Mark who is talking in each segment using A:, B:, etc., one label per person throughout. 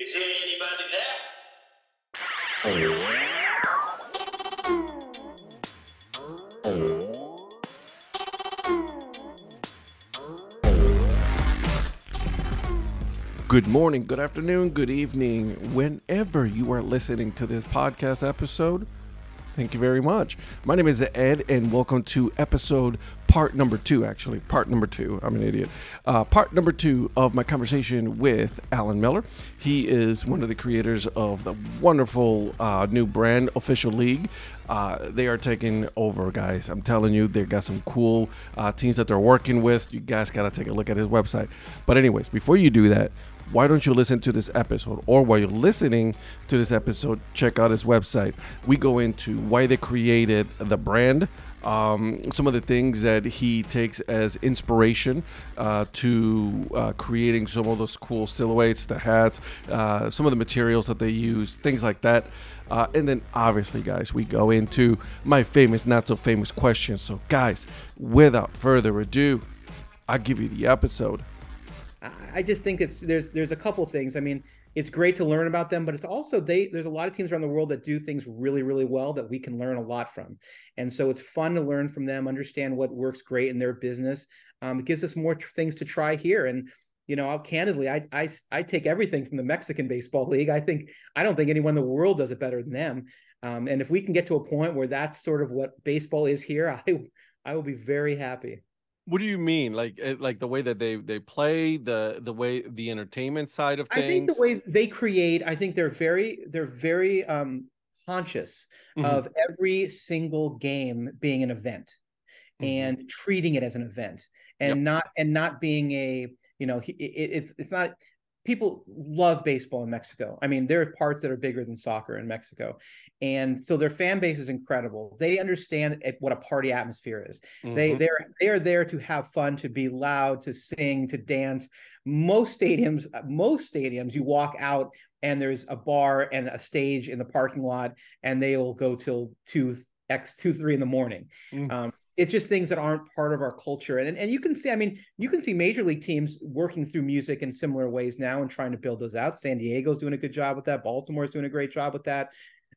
A: Is there anybody there?
B: Good morning, good afternoon, good evening, whenever you are listening to this podcast episode. Thank you very much. My name is Ed, and welcome to episode part number two, actually. Part number two. I'm an idiot. Uh, part number two of my conversation with Allan Miller. He is one of the creators of the wonderful uh, new brand, Official League. Uh, they are taking over, guys. I'm telling you, they've got some cool uh, teams that they're working with. You guys got to take a look at his website. But, anyways, before you do that, why don't you listen to this episode? Or while you're listening to this episode, check out his website. We go into why they created the brand, um, some of the things that he takes as inspiration uh, to uh, creating some of those cool silhouettes, the hats, uh, some of the materials that they use, things like that. Uh, and then, obviously, guys, we go into my famous, not so famous questions. So, guys, without further ado, I'll give you the episode.
C: I- I just think it's there's there's a couple things. I mean, it's great to learn about them, but it's also they there's a lot of teams around the world that do things really really well that we can learn a lot from, and so it's fun to learn from them, understand what works great in their business. Um, it gives us more things to try here, and you know, I'll candidly, I, I I take everything from the Mexican baseball league. I think I don't think anyone in the world does it better than them. Um, and if we can get to a point where that's sort of what baseball is here, I I will be very happy.
B: What do you mean? Like eh, like the way that they they play, the the way the entertainment side of things.
C: I think the way they create, I think they're very they're very um conscious
B: Mhm.
C: of every single game being an event
B: Mhm.
C: and treating it as an event and
B: Yep.
C: not and not being a you know it, it's it's not people love baseball in Mexico. I mean, there are parts that are bigger than soccer in Mexico. And so their fan base is incredible. They understand what a party atmosphere is. They
B: Mhm.
C: they're they're there to have fun, to be loud, to sing, to dance. Most stadiums, most stadiums, you walk out and there's a bar and a stage in the parking lot, and they will go till two x two three in the morning.
B: Mm.
C: Um, it's just things that aren't part of our culture, and and you can see, I mean, you can see major league teams working through music in similar ways now and trying to build those out. San Diego's doing a good job with that. Baltimore's doing a great job with that.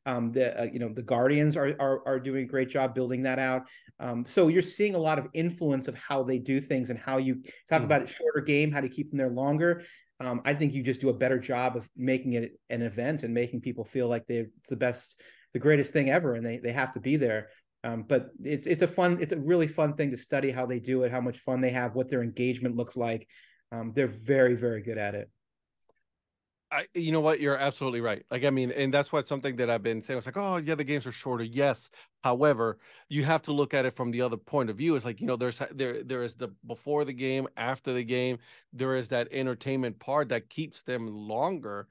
C: Um, the uh, you know the Guardians are, are are doing a great job building that out. Um, so you're seeing a lot of influence of how they do things and how you talk
B: Mhm.
C: about it shorter game, how to keep them there longer. Um, I think you just do a better job of making it an event and making people feel like they it's the best, the greatest thing ever, and they they have to be there. Um, but it's it's a fun, it's a really fun thing to study how they do it, how much fun they have, what their engagement looks like. Um, they're very very good at it.
B: I, you know what? You're absolutely right. Like, I mean, and that's what something that I've been saying. I was like, oh, yeah, the games are shorter. Yes. However, you have to look at it from the other point of view. It's like, you know, there's there there is the before the game, after the game, there is that entertainment part that keeps them longer.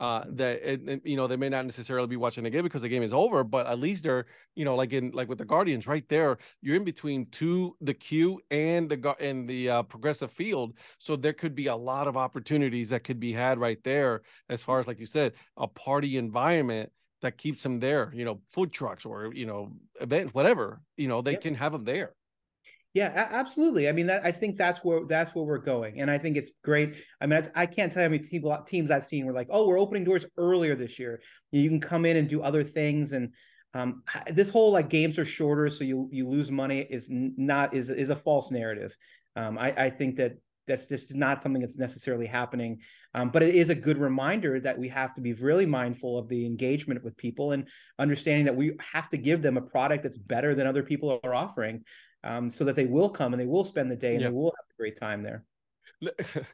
B: Uh, that and, and, you know they may not necessarily be watching the game because the game is over, but at least they're you know like in like with the Guardians right there, you're in between two the Q and the and the uh, progressive field, so there could be a lot of opportunities that could be had right there as far as like you said a party environment that keeps them there you know food trucks or you know events whatever you know they
C: Yep.
B: can have them there
C: Yeah, absolutely. I mean, that, I think that's where that's where we're going, and I think it's great. I mean, I, I can't tell you how many team, teams I've seen were like, "Oh, we're opening doors earlier this year. You can come in and do other things." And um, this whole like games are shorter, so you you lose money is not is is a false narrative. Um, I I think that that's just not something that's necessarily happening. Um, but it is a good reminder that we have to be really mindful of the engagement with people and understanding that we have to give them a product that's better than other people are offering um, so that they will come and they will spend the day and
B: Yeah.
C: they will have a great time there.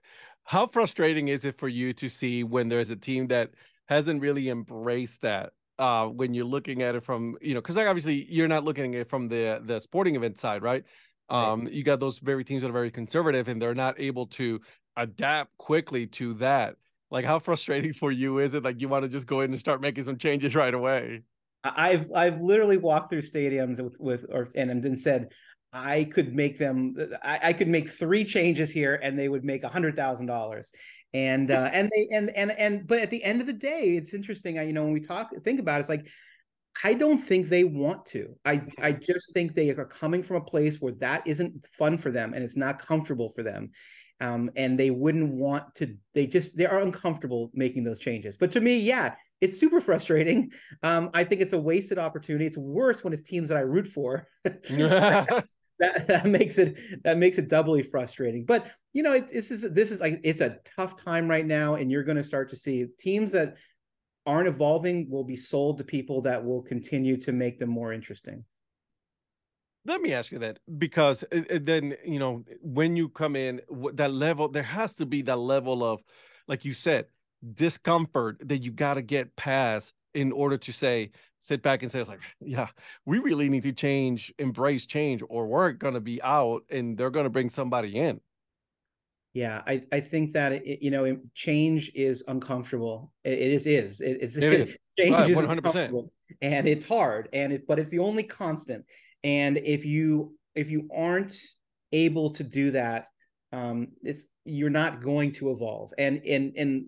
B: how frustrating is it for you to see when there's a team that hasn't really embraced that uh when you're looking at it from you know because like obviously you're not looking at it from the the sporting event side right
C: Right.
B: um you got those very teams that are very conservative and they're not able to adapt quickly to that like how frustrating for you is it like you want to just go in and start making some changes right away
C: I've I've literally walked through stadiums with with or and then said I could make them I, I could make three changes here and they would make a hundred thousand dollars. And uh and they and and and but at the end of the day, it's interesting. I you know when we talk think about it, it's like I don't think they want to. I I just think they are coming from a place where that isn't fun for them and it's not comfortable for them. um, and they wouldn't want to. They just they are uncomfortable making those changes. But to me, yeah, it's super frustrating. Um, I think it's a wasted opportunity. It's worse when it's teams that I root for. that, that makes it that makes it doubly frustrating. But you know, it, this is this is like it's a tough time right now, and you're going to start to see teams that aren't evolving will be sold to people that will continue to make them more interesting.
B: Let me ask you that because then you know when you come in that level, there has to be that level of, like you said, discomfort that you got to get past in order to say sit back and say it's like yeah we really need to change embrace change or we're going to be out and they're going to bring somebody in.
C: Yeah i i think that it, you know change is uncomfortable. It, it is is it, it's
B: it is.
C: change uh, 100% is and it's hard and it but it's the only constant and if you if you aren't able to do that um it's you're not going to evolve and and and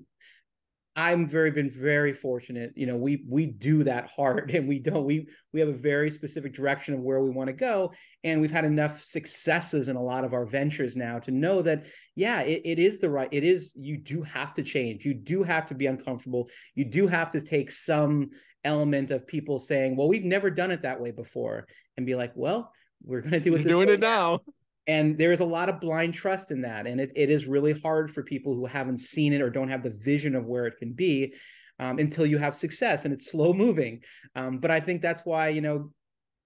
C: I'm very been very fortunate. You know, we we do that hard and we don't we we have a very specific direction of where we want to go. And we've had enough successes in a lot of our ventures now to know that, yeah, it, it is the right, it is, you do have to change. You do have to be uncomfortable. You do have to take some element of people saying, well, we've never done it that way before, and be like, well, we're going to do it.
B: You're doing it now.
C: and there is a lot of blind trust in that and it, it is really hard for people who haven't seen it or don't have the vision of where it can be um, until you have success and it's slow moving. Um, but i think that's why you know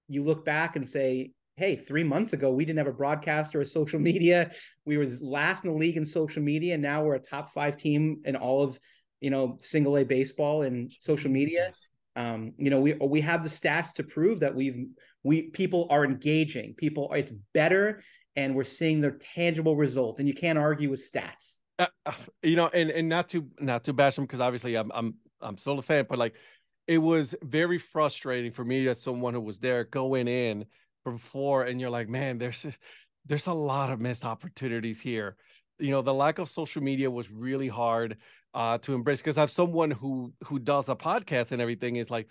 C: you look back and say hey three months ago we didn't have a broadcast or a social media. We were last in the league in social media and now we're a top five team in all of you know single a baseball and social media. Um, you know we we have the stats to prove that we've we people are engaging. People it's better and we're seeing their tangible results and you can't argue with stats.
B: Uh, uh you know and and not to not to bash them because obviously i'm i'm i'm still a fan but like it was very frustrating for me as someone who was there going in before and you're like man there's there's a lot of missed opportunities here. You know the lack of social media was really hard uh to embrace because i'm someone who who does a podcast and everything is like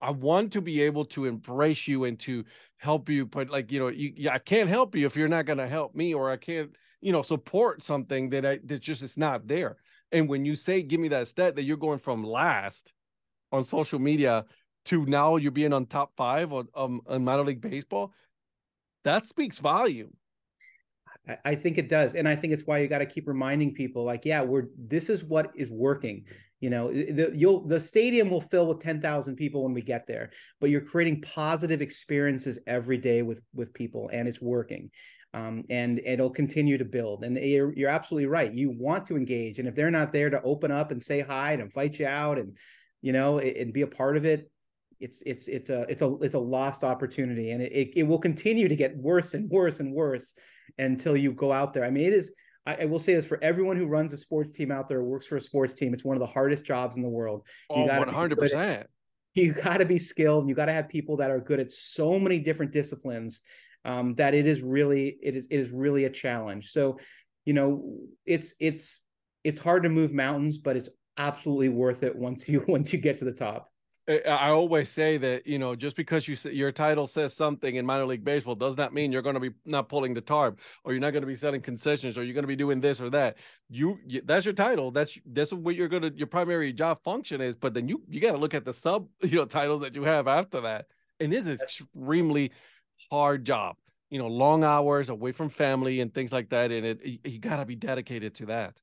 B: I want to be able to embrace you and to help you, but like you know, you, I can't help you if you're not going to help me, or I can't, you know, support something that I that just is not there. And when you say, "Give me that stat," that you're going from last on social media to now you're being on top five on um on minor league baseball, that speaks volume.
C: I think it does, and I think it's why you got to keep reminding people, like, yeah, we're this is what is working. You know, the you'll the stadium will fill with 10,000 people when we get there, but you're creating positive experiences every day with with people and it's working. Um, and it'll continue to build. And you're, you're absolutely right. You want to engage, and if they're not there to open up and say hi and invite you out, and you know, and be a part of it, it's it's it's a it's a it's a lost opportunity, and it it, it will continue to get worse and worse and worse until you go out there. I mean, it is I, I, will say this for everyone who runs a sports team out there, works for a sports team, it's one of the hardest jobs in the world.
B: You oh, 100%.
C: you got to be skilled. And You got to have people that are good at so many different disciplines um, that it is really, it is, it is really a challenge. So, you know, it's, it's, it's hard to move mountains, but it's absolutely worth it once you, once you get to the top.
B: I always say that you know just because you say your title says something in minor league baseball does not mean you're going to be not pulling the tarp or you're not going to be selling concessions or you're going to be doing this or that. You, you that's your title. That's that's what you're going to your primary job function is. But then you you got to look at the sub you know titles that you have after that. And this is extremely hard job. You know, long hours away from family and things like that. And it you got to be dedicated to that.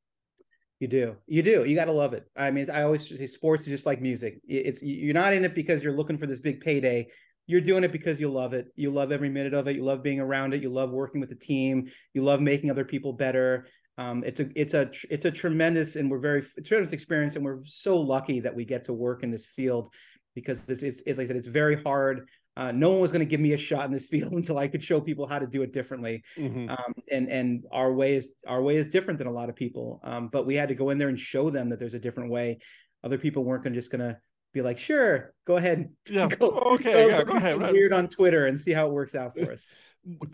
C: You do. You do. You got to love it. I mean, I always say sports is just like music. It's you're not in it because you're looking for this big payday. You're doing it because you love it. You love every minute of it. You love being around it. You love working with the team. You love making other people better. Um, it's a it's a it's a tremendous and we're very tremendous experience and we're so lucky that we get to work in this field because it's it's, it's like I said it's very hard uh, no one was going to give me a shot in this field until I could show people how to do it differently. Mm-hmm. Um, and and our way is our way is different than a lot of people. Um, but we had to go in there and show them that there's a different way. Other people weren't going to just going to be like, sure, go ahead.
B: Yeah. go, okay. Go, yeah, go ahead.
C: Weird on Twitter and see how it works out for us.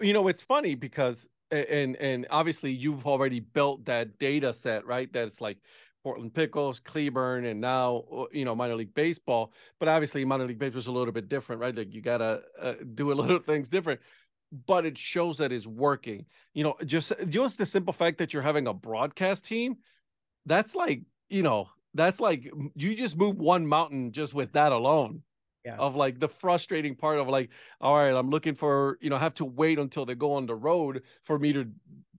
B: You know, it's funny because and and obviously you've already built that data set, right? That's like Portland Pickles, Cleburne, and now uh, you know minor league baseball. But obviously, minor league baseball is a little bit different, right? Like you gotta uh, do a little things different. but it shows that it's working. You know, just just the simple fact that you're having a broadcast team, that's like, you know, that's like you just move one mountain just with that alone.
C: Yeah.
B: Of like the frustrating part of like, all right, I'm looking for, you know, have to wait until they go on the road for me to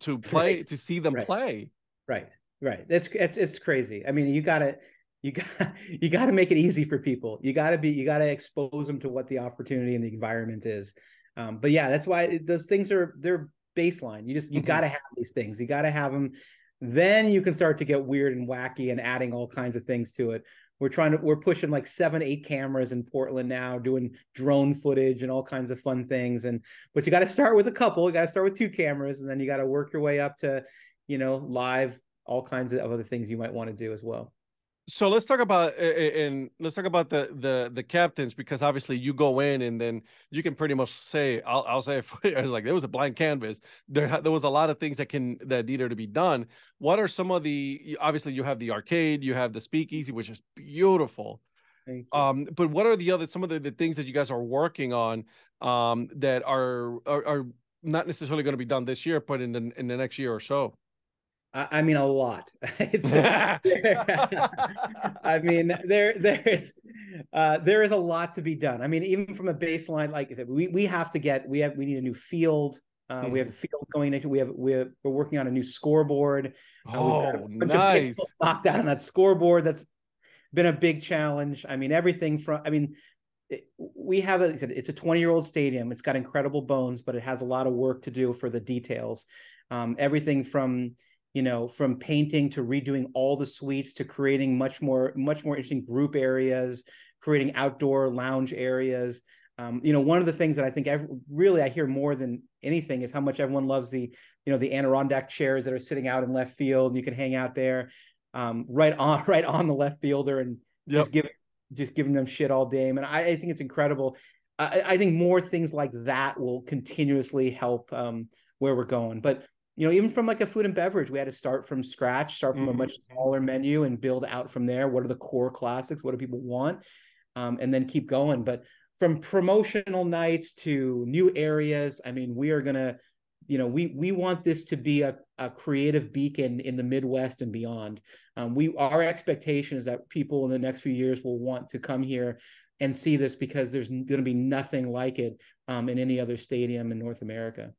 B: to play
C: Right.
B: to see them
C: Right.
B: play.
C: Right. Right. That's it's it's crazy. I mean, you gotta you got you got to make it easy for people. You got to be you got to expose them to what the opportunity and the environment is. Um, but yeah, that's why it- those things are they're baseline. You just you
B: Mhm.
C: got to have these things. You got to have them. Then you can start to get weird and wacky and adding all kinds of things to it. We're trying to we're pushing like seven eight cameras in Portland now, doing drone footage and all kinds of fun things. And but you got to start with a couple. You got to start with two cameras, and then you got to work your way up to you know live all kinds of other things you might want to do as well.
B: so let's talk about and let's talk about the the the captains because obviously you go in and then you can pretty much say I'll I'll say it I was like there was a blank canvas. There there was a lot of things that can that needed to be done. What are some of the obviously you have the arcade you have the speakeasy which is beautiful. Um but what are the other some of the, the things that you guys are working on um that are are, are not necessarily going to be done this year but in the in the next year or so
C: I, I mean, a lot. I mean, there there's uh, there is a lot to be done. I mean, even from a baseline, like I said, we we have to get we have we need a new field. Uh, We have a field going into. We have we have, we're working on a new scoreboard. Uh, we've got a
B: oh
C: bunch
B: nice
C: knocked out on that scoreboard. That's been a big challenge. I mean, everything from I mean, it, we have a, like I said, it's a 20 year old stadium. It's got incredible bones, but it has a lot of work to do for the details. Um, everything from you know from painting to redoing all the suites to creating much more much more interesting group areas, creating outdoor lounge areas. Um, you know, one of the things that I think ev really I hear more than anything is how much everyone loves the you know the Adirondack chairs that are sitting out in left field. And you can hang out there, um, right on right on the left fielder, and
B: Yep.
C: just giving just giving them shit all day. And I, I think it's incredible. I, I think more things like that will continuously help um, where we're going. But you know, even from like a food and beverage, we had to start from scratch, start from
B: Mhm.
C: a much smaller menu, and build out from there. What are the core classics? What do people want? Um, and then keep going. But from promotional nights to new areas, I mean, we are gonna, you know, we we want this to be a, a creative beacon in the Midwest and beyond. Um, we our expectation is that people in the next few years will want to come here and see this because there's going to be nothing like it um, in any other stadium in North America.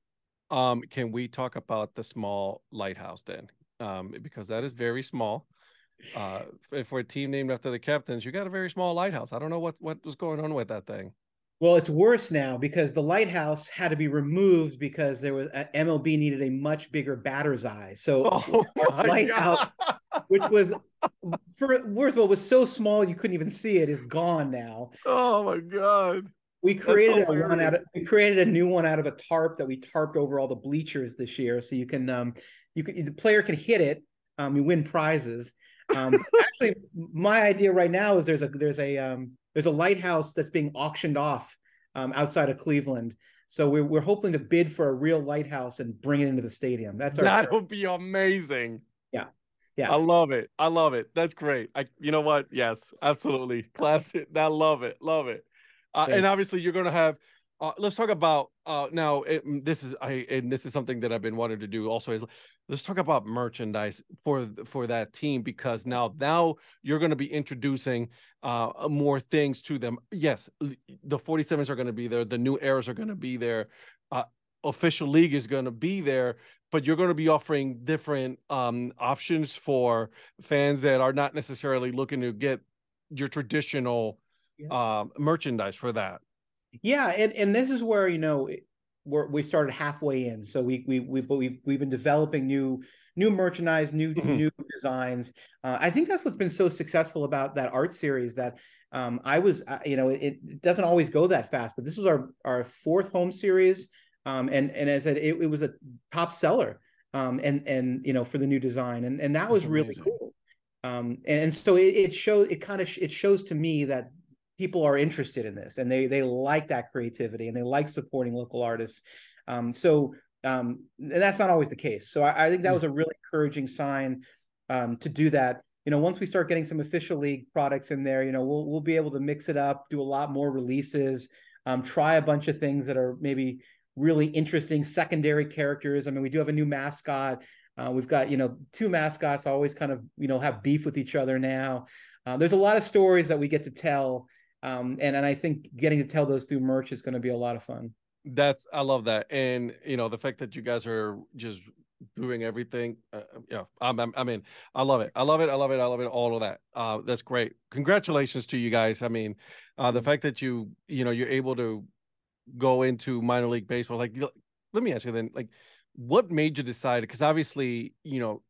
B: Um, can we talk about the small lighthouse then? Um, because that is very small. Uh, if we're a team named after the captains, you got a very small lighthouse. I don't know what what was going on with that thing.
C: Well, it's worse now because the lighthouse had to be removed because there was uh, MLB needed a much bigger batter's eye. So
B: Oh
C: lighthouse, which was for first of all was so small you couldn't even see it, is gone now.
B: Oh my god.
C: We created a one out of we created a new one out of a tarp that we tarped over all the bleachers this year, so you can um you can the player can hit it, um you win prizes. Um, actually, my idea right now is there's a there's a um there's a lighthouse that's being auctioned off um outside of Cleveland. So we're we're hoping to bid for a real lighthouse and bring it into the stadium. That's our
B: That would be amazing.
C: Yeah. Yeah.
B: I love it. I love it. That's great. I you know what? Yes, absolutely. Classic. I love it. Love it. Uh, and obviously you're going to have uh, let's talk about uh now it, this is I and this is something that I've been wanting to do also is let's talk about merchandise for for that team because now now you're going to be introducing uh more things to them. Yes, the 47s are going to be there, the new eras are going to be there. Uh official league is going to be there but you're going to be offering different um options for fans that are not necessarily looking to get your traditional um merchandise for that.
C: Yeah, and and this is where you know we're we started halfway in, so we we we we've, we've been developing new new merchandise, new
B: Mhm.
C: new designs. Uh, I think that's what's been so successful about that art series that um, I was uh, you know it, it doesn't always go that fast, but this was our our fourth home series, um, and and as I said, it, it was a top seller, um, and and you know for the new design, and and that was
B: That's
C: really
B: amazing.
C: cool. Um, and so it, it shows it kind of it shows to me that people are interested in this and they they like that creativity and they like supporting local artists um so um and that's not always the case so i, I think that
B: Mm.
C: was a really encouraging sign um to do that you know once we start getting some official league products in there you know we'll we'll be able to mix it up do a lot more releases um try a bunch of things that are maybe really interesting secondary characters. I mean, we do have a new mascot. Uh, we've got you know two mascots always kind of you know have beef with each other now. Uh, there's a lot of stories that we get to tell, um, and and I think getting to tell those through merch is going to be a lot of fun.
B: That's I love that, and you know the fact that you guys are just doing everything. Uh, yeah, I'm, I'm, I mean, I love it. I love it. I love it. I love it. All of that. Uh, that's great. Congratulations to you guys. I mean, uh, the fact that you, you know, you're able to go into minor league baseball. Like, let me ask you then, like, what made you decide? Because obviously, you know,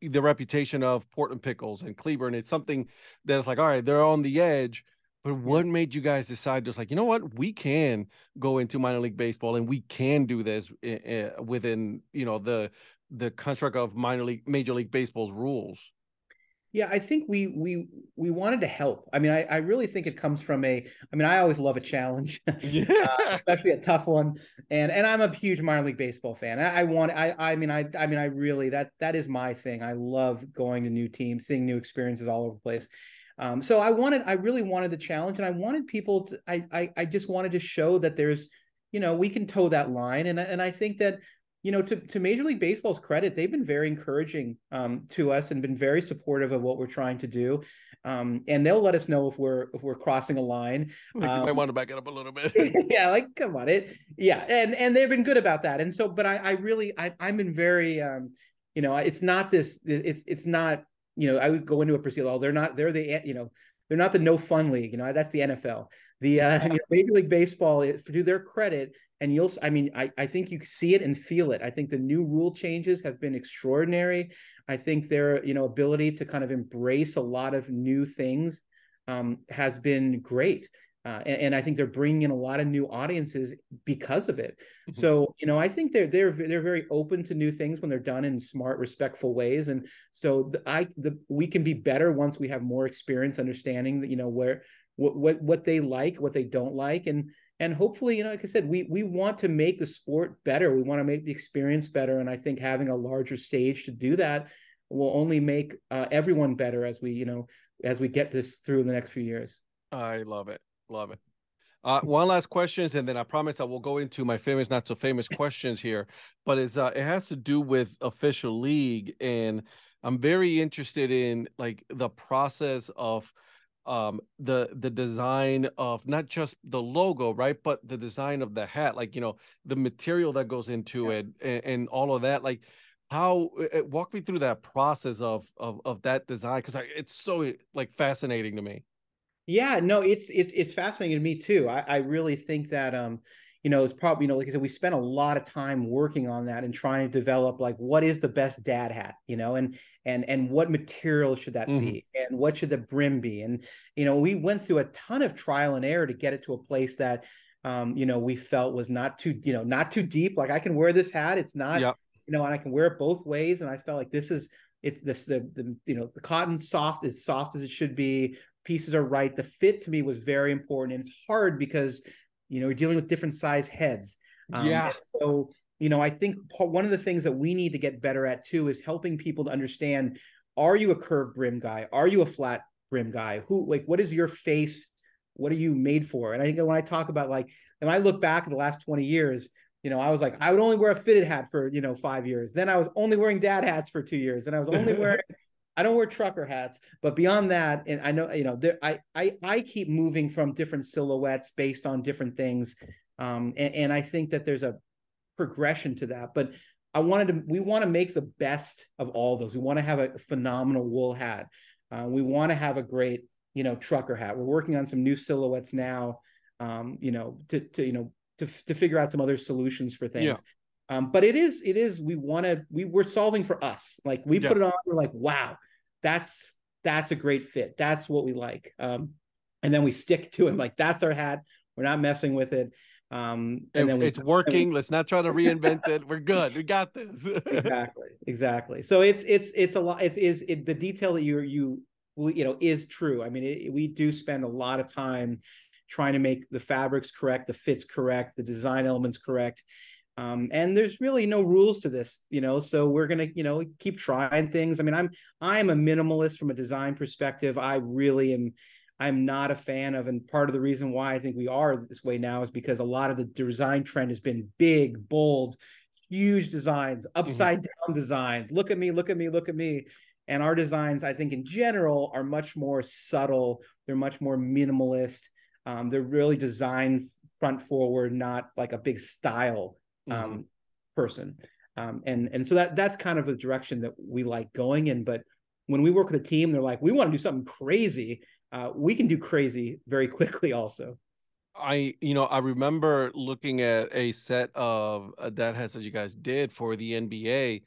B: the reputation of Portland Pickles and Cleburne, it's something that's like, all right, they're on the edge. But what made you guys decide just like, you know what, we can go into minor league baseball and we can do this uh, within, you know, the the construct of minor league major league baseball's rules?
C: Yeah, I think we we we wanted to help. I mean, I, I really think it comes from a. I mean, I always love a challenge, yeah. uh, especially a tough one. And and I'm a huge minor league baseball fan. I, I, want. I I mean I I mean I really that that is my thing. I love going to new teams, seeing new experiences all over the place. Um, so I wanted, I really wanted the challenge, and I wanted people to. I I, I just wanted to show that there's, you know, we can toe that line, and and I think that you know, to, to Major League Baseball's credit, they've been very encouraging um, to us and been very supportive of what we're trying to do. Um, and they'll let us know if we're if we're crossing a line.
B: Like um, you might want to back it up a little bit.
C: yeah, like come on, it. Yeah, and and they've been good about that. And so, but I, I really, I, I'm in very, um, you know, it's not this. It's it's not. You know, I would go into a procedure. Oh, they're not. They're the. You know, they're not the no fun league. You know, that's the NFL. The uh, you know, Major League Baseball, to their credit, and you'll i mean I, I think you see it and feel it i think the new rule changes have been extraordinary i think their you know ability to kind of embrace a lot of new things um, has been great uh, and, and, I think they're bringing in a lot of new audiences because of it. Mm-hmm. So you know, I think they're they're they're very open to new things when they're done in smart, respectful ways. And so the, I the we can be better once we have more experience understanding that you know where what what what they like, what they don't like, and and hopefully you know like i said we we want to make the sport better we want to make the experience better and i think having a larger stage to do that will only make uh, everyone better as we you know as we get this through the next few years
B: i love it love it uh, one last questions, and then I promise I will go into my famous, not so famous questions here. But it's uh, it has to do with official league, and I'm very interested in like the process of um the the design of not just the logo right but the design of the hat like you know the material that goes into yeah. it and, and, all of that like how uh, walk me through that process of of of that design because it's so like fascinating to me
C: yeah no it's it's it's fascinating to me too i i really think that um you know, it's probably, you know, like I said, we spent a lot of time working on that and trying to develop like what is the best dad hat, you know, and and and what material should that mm-hmm. be and what should the brim be? And you know, we went through a ton of trial and error to get it to a place that um, you know, we felt was not too, you know, not too deep. Like I can wear this hat. It's not, yep. you know, and I can wear it both ways. And I felt like this is it's this the the you know the cotton soft as soft as it should be pieces are right the fit to me was very important and it's hard because you know, we're dealing with different size heads.
B: Um, yeah.
C: So, you know, I think one of the things that we need to get better at too is helping people to understand: Are you a curved brim guy? Are you a flat brim guy? Who like what is your face? What are you made for? And I think when I talk about like, and I look back at the last 20 years, you know, I was like, I would only wear a fitted hat for, you know, five years. Then I was only wearing dad hats for two years. And I was only wearing I don't wear trucker hats, but beyond that, and I know you know there I I I keep moving from different silhouettes based on different things, um, and, and I think that there's a progression to that. But I wanted to we want to make the best of all those. We want to have a phenomenal wool hat. Uh, we want to have a great you know trucker hat. We're working on some new silhouettes now, um, you know, to to you know to to figure out some other solutions for things. Yeah. Um, but it is, it is, we want to, we we're solving for us. Like we yeah. put it on, we're like, wow, that's, that's a great fit. That's what we like. Um, and then we stick to it. Like that's our hat. We're not messing with it. Um,
B: and, and then we, it's working. We, Let's not try to reinvent it. We're good. We got this.
C: exactly. Exactly. So it's, it's, it's a lot. It's, is it, the detail that you, you, you know, is true. I mean, it, we do spend a lot of time trying to make the fabrics correct, the fits correct, the design elements correct um, and there's really no rules to this you know so we're gonna you know keep trying things i mean i'm i'm a minimalist from a design perspective i really am I'm not a fan of. And part of the reason why I think we are this way now is because a lot of the design trend has been big, bold, huge designs,
B: Mm-hmm.
C: upside down designs. Look at me, look at me, look at me. And our designs, I think, in general, are much more subtle. They're much more minimalist. Um, they're really designed front forward, not like a big style um,
B: Mhm.
C: person. Um, and and so that that's kind of the direction that we like going in. But when we work with a team, they're like, we want to do something crazy. Uh, we can do crazy very quickly, also.
B: I, you know, I remember looking at a set of uh, that has that you guys did for the NBA,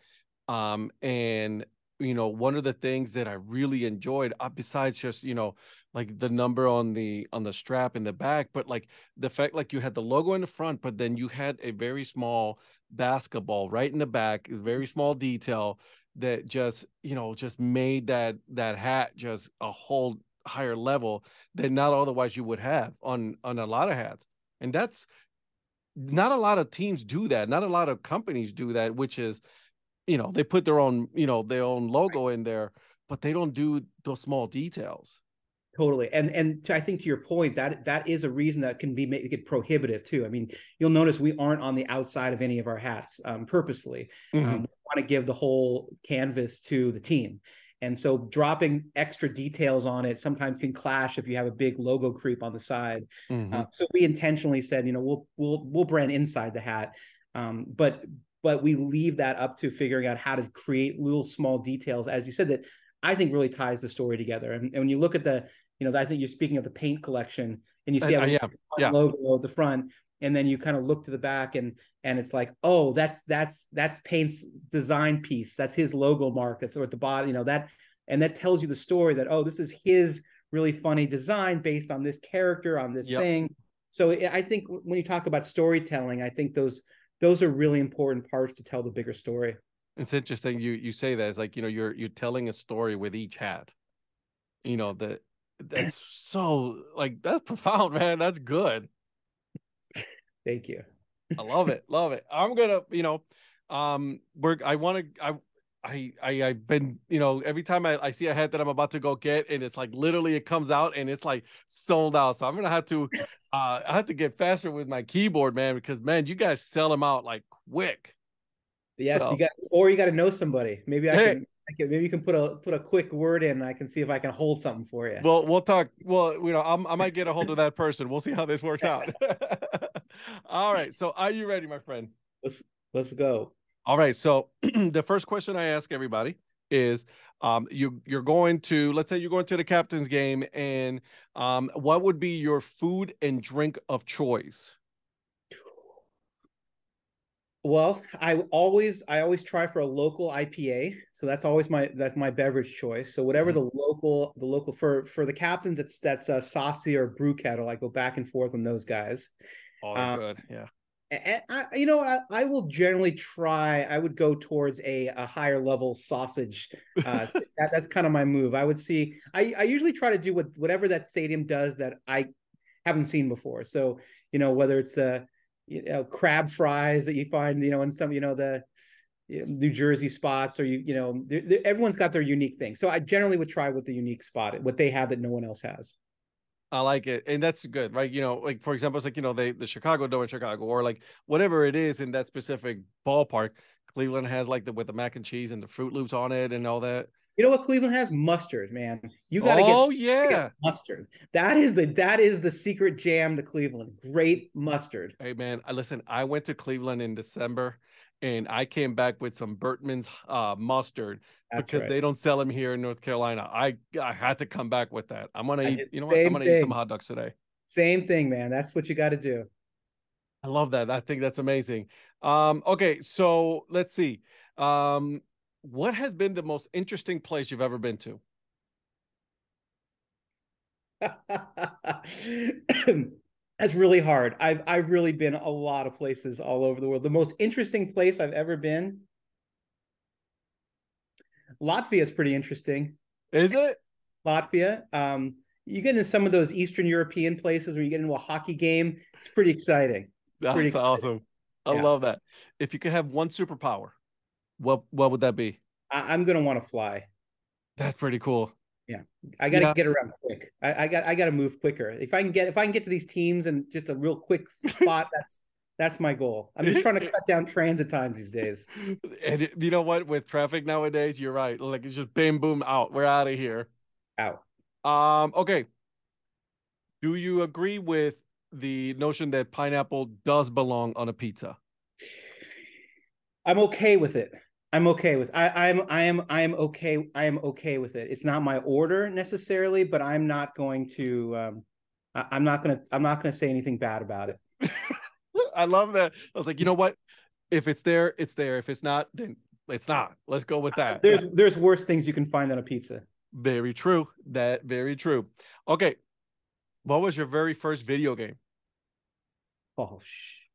B: um, and you know, one of the things that I really enjoyed, uh, besides just you know, like the number on the on the strap in the back, but like the fact like you had the logo in the front, but then you had a very small basketball right in the back, very small detail that just you know just made that that hat just a whole higher level than not otherwise you would have on on a lot of hats. And that's not a lot of teams do that not a lot of companies do that which is you know they put their own you know their own logo in there but they don't do those small details
C: Totally, and and to, I think to your point, that that is a reason that can be make it prohibitive too. I mean, you'll notice we aren't on the outside of any of our hats um, purposefully.
B: Mhm.
C: Um, we want to give the whole canvas to the team, and so dropping extra details on it sometimes can clash if you have a big logo creep on the side.
B: Mhm.
C: Uh, so we intentionally said, you know, we'll we'll we'll brand inside the hat, um, but but we leave that up to figuring out how to create little small details, as you said, that I think really ties the story together. And, and when you look at the, you know, I think you're speaking of the paint collection, and you see
B: Uh, yeah yeah.
C: logo at the front, and then you kind of look to the back, and and it's like, oh, that's that's that's Paint's design piece. That's his logo mark. That's at the bottom, you know that, and that tells you the story that oh, this is his really funny design based on this character on this
B: Yep.
C: thing. So I think when you talk about storytelling, I think those those are really important parts to tell the bigger story.
B: it's interesting you you say that it's like you know you're you're telling a story with each hat you know that that's so like that's profound man that's good
C: Thank you.
B: I love it, love it. I'm gonna, you know, um, we're. I want to. I, I, I, I've been, you know, every time I, I see a hat that I'm about to go get, and it's like literally it comes out and it's like sold out. So I'm gonna have to, uh, I have to get faster with my keyboard, man, because man, you guys sell them out like quick.
C: Yes,
B: So-
C: you got, or you got to know somebody. Maybe I
B: Hey.
C: can, I can, maybe you can put a put a quick word in. I can see if I can hold something for you.
B: Well, we'll talk. Well, you know, I'm, I might get a hold of that person. We'll see how this works out. All right. So, are you ready, my friend?
C: let's let's go.
B: All right. So the first question I ask everybody is um you you're going to let's say you're going to the captain's game and um what would be your food and drink of choice?
C: Well, I always I always try for a local IPA, so that's always my that's my beverage choice. So whatever the local the local for for the captains, that's that's a saucy or brew kettle. I go back and forth on those guys.
B: Oh,
C: Um,
B: good. Yeah.
C: And I, you know, I, I will generally try. I would go towards a, a higher level sausage. Uh, that, that's kind of my move. I would see. I, I usually try to do what whatever that stadium does that I haven't seen before. So you know, whether it's the you know crab fries that you find, you know, in some you know the you know, New Jersey spots, or you you know, they're- they're- everyone's got their unique thing. So I generally would try with the unique spot, what they have that no one else has.
B: I like it. And that's good, right? You know, like for example, it's like, you know, they the Chicago Dome in Chicago, or like whatever it is in that specific ballpark. Cleveland has like the with the mac and cheese and the Fruit Loops on it and all that.
C: You know what Cleveland has? Mustard, man. You got to get
B: oh
C: get
B: yeah.
C: mustard. That is the that is the secret jam to Cleveland. Great mustard.
B: Hey man, listen. I went to Cleveland in December, and I came back with some Bertman's uh, mustard
C: That's
B: because
C: right.
B: they don't sell them here in North Carolina. I I had to come back with that. I'm gonna
C: I
B: eat. You know what? I'm gonna eat some hot dogs today.
C: Same thing, man. That's what you got to do.
B: I love that. I think that's amazing. Um, okay, so let's see. Um, what has been the most interesting place you've ever been to?
C: That's really hard. I've I've really been a lot of places all over the world. The most interesting place I've ever been. Latvia is pretty interesting.
B: Is it?
C: Latvia. Um, you get into some of those Eastern European places where you get into a hockey game. It's pretty exciting. It's
B: That's
C: pretty exciting.
B: awesome. I
C: Yeah.
B: love that. If you could have one superpower, what what would that be?
C: I, I'm gonna want to fly.
B: That's pretty cool.
C: I got to
B: Yeah.
C: get around quick. I, I got I got to move quicker. If I can get if I can get to these teams and just a real quick spot, that's that's my goal. I'm just trying to cut down transit times these days.
B: And you know what? With traffic nowadays, you're right. Like it's just bam, boom, out. We're out of here.
C: Out.
B: Um, okay. Do you agree with the notion that pineapple does belong on a pizza?
C: I'm okay with it. I'm okay with I, I'm I am I am okay I am okay with it. It's not my order necessarily, but I'm not going to um I, I'm not gonna I'm not gonna say anything bad about it.
B: I love that. I was like, you know what? If it's there, it's there. If it's not, then it's not. Let's go with that.
C: There's there's worse things you can find on a pizza.
B: Very true. That very true. Okay. What was your very first video game?
C: Oh sh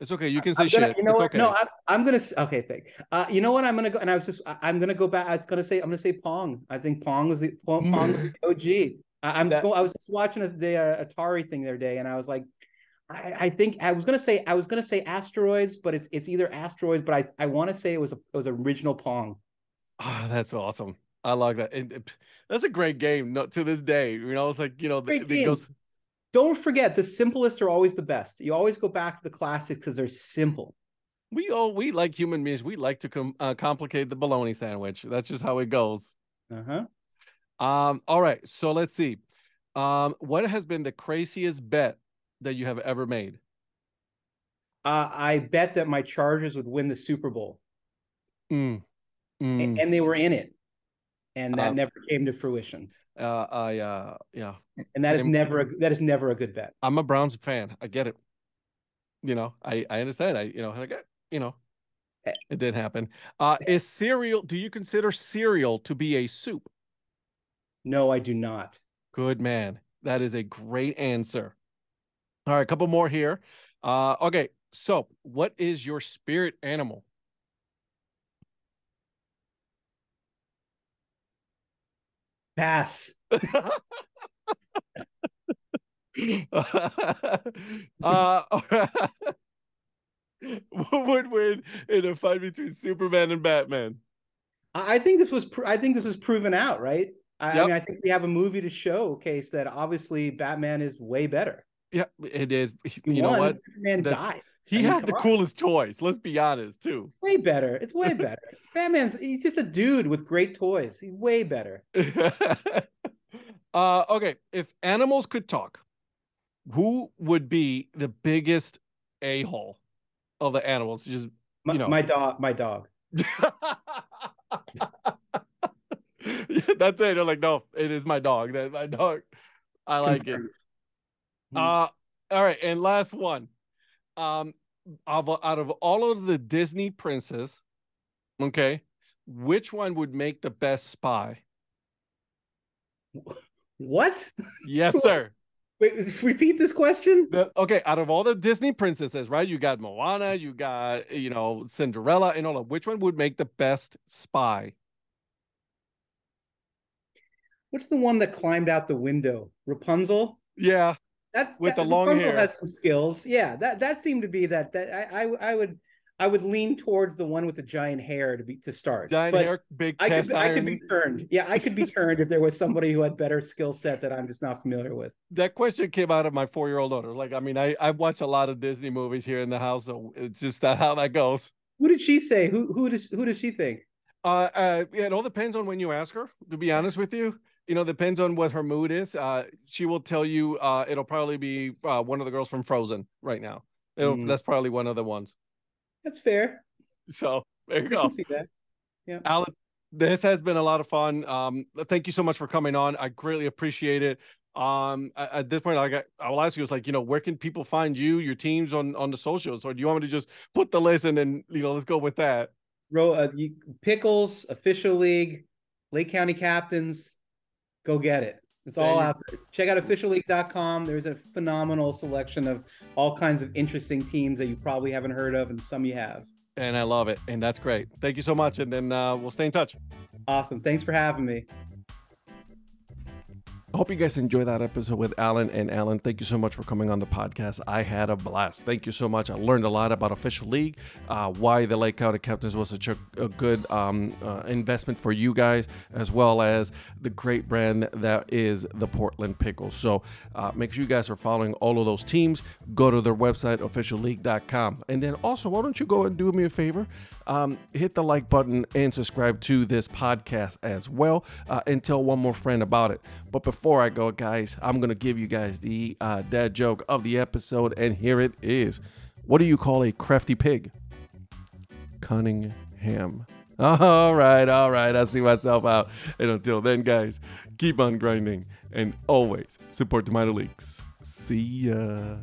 B: It's okay. You can say
C: gonna,
B: shit.
C: you know
B: it's
C: what?
B: okay.
C: No, I'm, I'm gonna. Okay, thank. Uh, you know what? I'm gonna go, and I was just. I'm gonna go back. I was gonna say. I'm gonna say Pong. I think Pong was the Pong, Pong was the OG. I, am
B: That-
C: go. I was just watching a, the uh, Atari thing the other day, and I was like, I, I think I was gonna say I was gonna say asteroids, but it's it's either asteroids, but I I want to say it was a, it was original Pong.
B: Ah, that's awesome. I like that. And that's a great game. No, to this day, you know, it's like you know,
C: Great
B: it goes.
C: Don't forget, the simplest are always the best. You always go back to the classics because they're simple.
B: We all we like human beings. We like to com- uh, complicate the bologna sandwich. That's just how it goes.
C: Uh huh.
B: Um. All right. So let's see. Um. What has been the craziest bet that you have ever made?
C: Uh, I bet that my Chargers would win the Super Bowl.
B: Mm, mm,
C: and they were in it and that
B: Um,
C: never came to fruition
B: uh, I uh yeah.
C: and that is
B: same.
C: never a, that is never a good bet
B: I'm a Browns fan. I get it. You know, I I understand. I you know, like, eh, you know,
C: Eh.
B: it did happen. Uh, is cereal? Do you consider cereal to be a soup?
C: no i do not
B: Good man. That is a great answer. All right, a couple more here. Uh, okay. So, what is your spirit animal?
C: Pass
B: uh, who would win in a fight between Superman and Batman?
C: i think this was pr- i think this was proven out right I, I mean i think we have a movie to showcase that obviously batman is way better
B: Yeah, it is.
C: He
B: You know
C: won,
B: what?
C: superman
B: That-
C: died
B: He had the coolest toys. Let's be honest, too.
C: it's way better it's way better batman's he's just a dude with great toys he's way better
B: uh, okay, if animals could talk, who would be the biggest a hole of the animals? Just
C: my,
B: You know.
C: my dog my dog
B: That's it. They're like, no, it is my dog. That's my dog. I like it.
C: Confirmed.
B: Uh, all right, and last one. Um, of, out of all of the Disney princes, okay, which one would make the best spy?
C: what
B: Yes, sir.
C: wait repeat this question
B: The, okay, out of all the Disney princesses, right? You got Moana, you got you know Cinderella, and all of. Which one would make the best spy?
C: what's the one that climbed out the window rapunzel
B: Yeah,
C: That's
B: With
C: that,
B: the long
C: Rapunzel
B: hair.
C: has some skills. Yeah, that that seemed to be that that I I, I would I would lean towards the one with the giant hair to be to start.
B: giant
C: but
B: hair, big
C: I could I could be turned. Yeah, I could be turned if there was somebody who had better skill set that I'm just not familiar with.
B: that question came out of my four-year-old daughter. Like, I mean, I I watch a lot of Disney movies here in the house, so it's just that how that goes.
C: Who did she say? Who who does who does she think?
B: Uh, uh, yeah, it all depends on when you ask her. To be honest with you, you know, depends on what her mood is. Uh, she will tell you. Uh, it'll probably be uh, one of the girls from Frozen right now. It'll,
C: Mm.
B: That's probably one of the ones.
C: That's fair.
B: So there you
C: I
B: go.
C: can see that.
B: Yeah. Allan, this has been a lot of fun. Um, thank you so much for coming on. I greatly appreciate it. Um, at, at this point, I got, I will ask you, it's like, you know, where can people find you, your teams on on the socials, or do you want me to just put the list and then, you know, let's go with that.
C: Ro, uh, you, Pickles official league, Lake County captains, go get it. It's
B: There
C: all out there. Check out officialleague.com. There's a phenomenal selection of all kinds of interesting teams that you probably haven't heard of, and some you have.
B: And I love it, and that's great. Thank you so much, and then uh, we'll stay in touch.
C: Awesome. Thanks for having me.
B: Hope you guys enjoy that episode with Allan. And Allan, thank you so much for coming on the podcast. I had a blast. Thank you so much. I learned a lot about official league, uh, why the Lake County Captains was such a, a good um, uh, investment for you guys, as well as the great brand that is the Portland Pickles. So uh, make sure you guys are following all of those teams. Go to their website, officialleague.com. And then also, why don't you go and do me a favor? Um, hit the like button and subscribe to this podcast as well uh, and tell one more friend about it. But before I go, guys, I'm going to give you guys the uh, dad joke of the episode, and here it is. What do you call a crafty pig? Cunningham. All right, all right. I see myself out. And until then, guys, keep on grinding and always support the minor leagues. See ya.